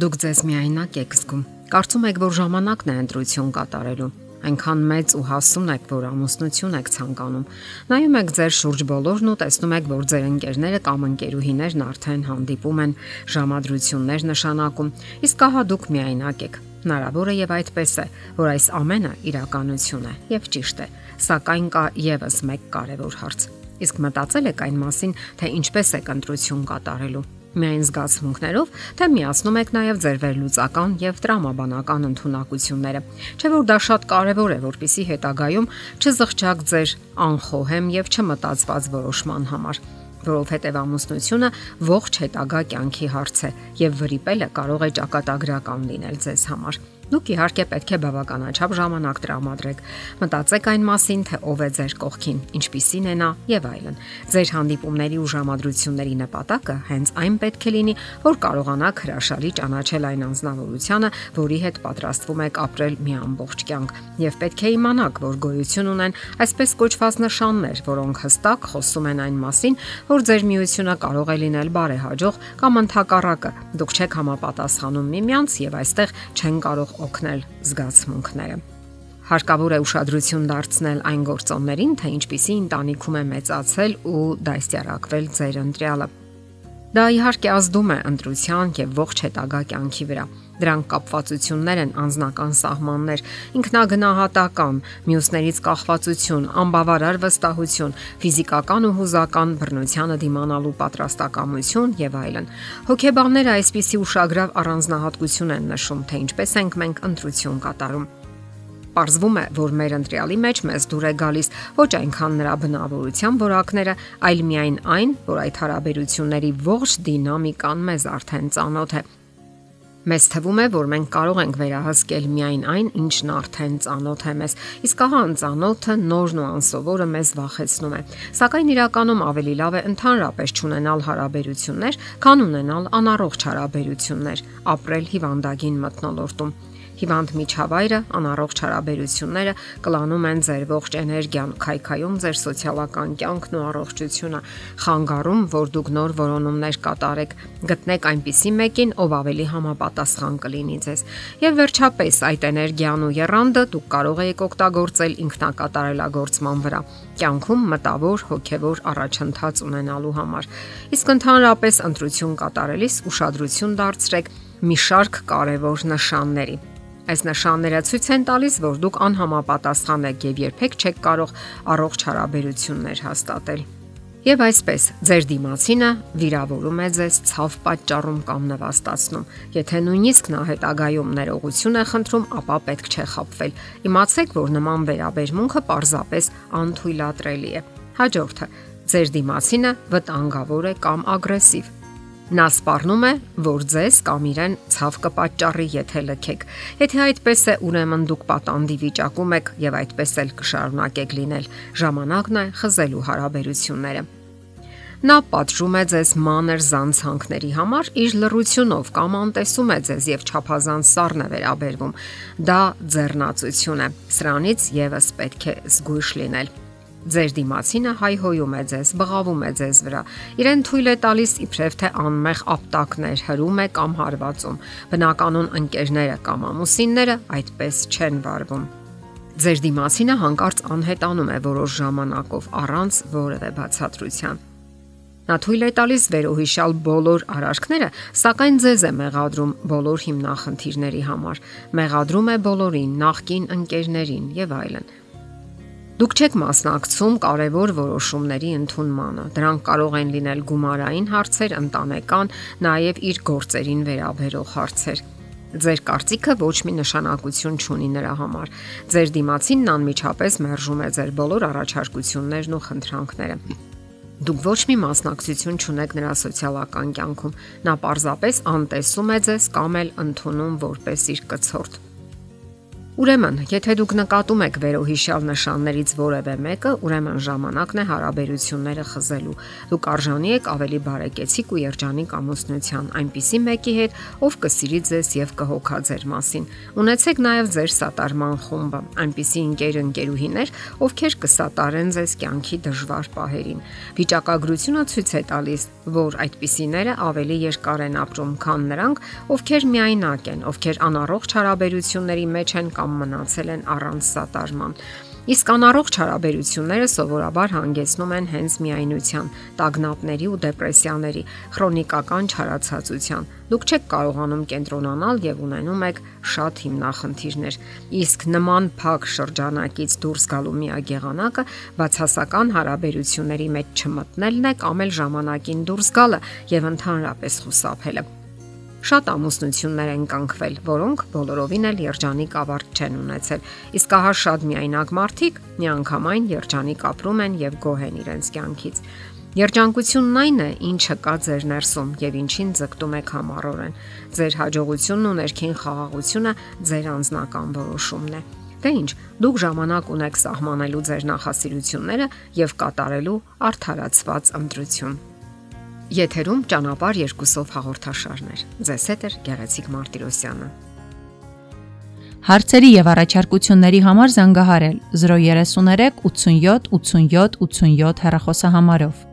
Դուք ձեզ միայնակ եք զգում։ Կարծում եք, որ ժամանակն է ընտրություն կատարելու։ Այնքան մեծ ու հասուն եք, որ ամուսնություն եք ցանկանում։ Նայում եք ձեր շուրջ բոլորն ու տեսնում եք, որ ձեր ընկերները կամ ընկերուհիներն արդեն հանդիպում են, ժամադրություններ նշանակում, իսկ ահա դուք միայնակ եք։ Հնարավոր է եւ այդպես է, որ այս ամենը իրականություն է եւ ճիշտ է, սակայն կա եւս մեկ կարևոր հարց։ Իսկ մտածել եք այն մասին, թե ինչպես եք ընտրություն կատարելու միայն զգացմունքներով, թե միացնում եք նաև ձեր վերլուծական եւ տրամաբանական ընտունակությունները։ Չէ՞ որ դա շատ կարեւոր է, որpիսի հետագայում չզղջակ ձեր անխոհեմ եւ չմտածված որոշման համար որովհետև ամուսնությունը ողջ հետագա կյանքի հարց է եւ վրիպելը կարող է ճակատագրական լինել ձեզ համար։ Դուք իհարկե պետք է բավականաչափ ժամանակ տրամադրեք։ Մտածեք այն մասին, թե ով է ձեր կողքին, ինչպիսին է նա եւ այլն։ Ձեր հանդիպումների ու ժամադրությունների նպատակը հենց այն պետք է լինի, որ կարողանաք հրաշալի ճանաչել այն անznավորությունը, որի հետ պատրաստվում եք ապրել մի ամբողջ կյանք։ Եվ պետք է իմանաք, որ գոյություն ունեն այսպես կոչված նշաններ, որոնք հստակ խոսում են այն մասին, որ ձեր միությունը կարող է լինել բարեհաջող կամ ընդհակառակը։ Դուք չեք համապատասխանում միմյանց եւ այստեղ չեն կարող օգնել զգացմունքները։ Հարկավոր է ուշադրություն դարձնել այն գործոններին, թե ինչպիսի ընտանիքում է մեծացել ու դաստիարակվել ձեր ընտրյալը։ Դա իհարկե ազդում է ընտրության եւ ողջ հետագա կյանքի վրա։ Դրանք կապվածություններ են անznական սահմաններ, ինքնագնահատական, մյուսներից կախվածություն, անբավարար վստահություն, ֆիզիկական ու հուզական բռնությանը դիմանալու պատրաստակամություն եւ այլն։ Հոգեբանները այսպիսի ուշագրավ առանձնահատկություն են նշում, թե ինչպես ենք մենք ընտրություն կատարում։ Պարզվում է, որ մեր ընտրյալի մեջ մեզ դուր է գալիս ոչ այնքան նրա բնավորության որակները, այլ միայն այն, որ այդ հարաբերությունների ողջ դինամիկան մեզ արդեն ծանոթ է Մեզ թվում է, որ մենք կարող ենք վերահսկել միայն այն, ինչն արդեն ծանոթ է մեզ, իսկ ահա անծանոթը նորն ու անսովորը մեզ վախեցնում է։ Սակայն իրականում ավելի լավ է ընդհանրապես ճանաչել հարաբերություններ, քան ունենալ անառողջ հարաբերություններ, ապրել հիվանդագին մտնոլորտում։ Հիվանդ միջավայրը, անառողջ հարաբերությունները կլանում են ձեր ողջ էներգիան, քայքայում ձեր սոցիալական կյանքն ու առողջությունը, խանգարում, որ դուք նոր որոնումներ կատարեք, գտնեք այնպիսի մեկին, ով ավելի համապատասխան կլինի ձեզ։ Եվ վերջապես այդ էներգիան ու երանդը դուք կարող եք օգտագործել ինքնակատարելագործման վրա կյանքում մտավոր հոգևոր առաջընթաց ունենալու համար։ Իսկ ընդհանրապես ընտրություն կատարելիս ուշադրություն դարձրեք մի շարք կարևոր նշանների։ Այս նշանները ցույց են տալիս, որ դուք անհամապատասխան եք եւ երբեք չեք կարող առողջ հարաբերություններ հաստատել։ Եվ այսպես, ձեր դիմացինը վիրավորում է ձեզ ցավ պատճառում կամ նվաստացնում։ Եթե նույնիսկ նա հետագայում ներողություն է խնդրում, ապա պետք չէ խապվել։ Իմացեք, որ նման վերաբերմունքը պարզապես անթույլատրելի է։ Հաջորդը, ձեր դիմացինը վտանգավոր է կամ ագրեսիվ Նա սպառնում է, որ ձեզ կամ իրեն ցավ կպատճառի, եթե լքեք։ Եթե այդպես է, ուրեմն դուք պատանդի վիճակում եք եւ այդպես էլ կշարունակեք լինել։ Ժամանակն է խզելու հարաբերությունները։ Նա պատժում է ձեզ մանր զանցանքների համար իր լրությունով կամ անտեսում է ձեզ եւ ճափազանց սառն է վերաբերվում։ Դա ձեռնացություն է։ Սրանից եւս պետք է զգույշ լինել։ Ձեր դիմացինը հայհոյում է ձեզ, բղավում է ձեզ վրա։ Իրեն թույլ է տալիս իբրև թե անմեղ ապտակներ հրում է կամ հարվածում։ Բնականon ընկերները կամ ամուսինները այդպես չեն վարվում։ Ձեր դիմացինը հանկարծ անհետանում է որոշ ժամանակով առանց որևէ բացատրության։ Նա թույլ է տալիս վերոհիշալ բոլոր արարքները, սակայն ձեզ է մեղադրում բոլոր հիմնախնդիրների համար։ Մեղադրում է բոլորին, նախկին ընկերներին եւ այլն։ Դուք չեք մասնակցում կարևոր որոշումների ընդունմանը։ Դրանք կարող են լինել գումարային հարցեր, ընտանեկան, նաև իր գործերին վերաբերող հարցեր։ Ձեր կարծիքը ոչ մի նշանակություն չունի նրա համար։ Ձեր դիմացինն անմիջապես մերժում է ձեր բոլոր առաջարկություններն ու խնդրանքները։ Դուք ոչ մի մասնակցություն չունեք նրա սոցիալական կյանքում։ Նա պարզապես անտեսում է ձեզ կամ էլ ընդունում որպես իր կցորդ Ուրեմն, եթե դուք նկատում եք վերոհիշյալ նշաններից որևէ մեկը, ուրեմն ժամանակն է հարաբերությունները խզելու։ Դուք արժանի եք ավելի բարեկեցիկ ու երջանիկ ամուսնության, այնպիսի մեկի հետ, ով կսիրի ձեզ եւ կհոգա ձեր մասին։ Ունեցեք նաեւ ձեր սատարման խումբը, այնպիսի ընկեր ընկերուհիներ, ովքեր կսատարեն ձեզ կյանքի դժվար պահերին։ Վիճակագրությունը ցույց է տալիս, որ այդպիսիները ավելի երկար են ապրում, քան նրանք, ովքեր միայնակ են, ովքեր անառողջ հարաբերությունների մեջ են կամ մնացել են առանց սատարման։ Իսկ անառողջ հարաբերությունները սովորաբար հանգեցնում են հենց միայնության, տագնապների ու դեպրեսիաների, քրոնիկական չարացածության։ Դուք չեք կարողանում կենտրոնանալ եւ ունենում եք շատ հիմնախնդիրներ։ Իսկ նման փակ շրջանակից դուրս գալու միակ եղանակը բացասական հարաբերությունների մեջ չմտնելն է կամ էլ ժամանակին դուրս գալը եւ ընդհանրապես խուսափելը։ Շատ ամուսնություններ են կանգվել, որոնք բոլորովին էլ երջանիկ ավարտ չեն ունեցել։ Իսկ ահա շատ միայնակ մարդիկ միանգամայն երջանիկ ապրում են եւ գոհ են իրենց կյանքից։ Երջանկությունն այն է, ինչը կա ձեր ներսում եւ ինչին ձգտում եք համառորեն։ Ձեր հաջողությունն ու ներքին խաղաղությունը ձեր անձնական որոշումն է։ Դե ինչ, դուք ժամանակ ունեք սահմանելու ձեր նախասիրությունները եւ կատարելու արդարացված ընտրություն։ Եթերում ճանապար երկուսով հաղորդաշարներ։ Ձեզ հետ է Գեղեցիկ Մարտիրոսյանը։ Հարցերի եւ առաջարկությունների համար զանգահարել 033 87 87 87 հեռախոսահամարով։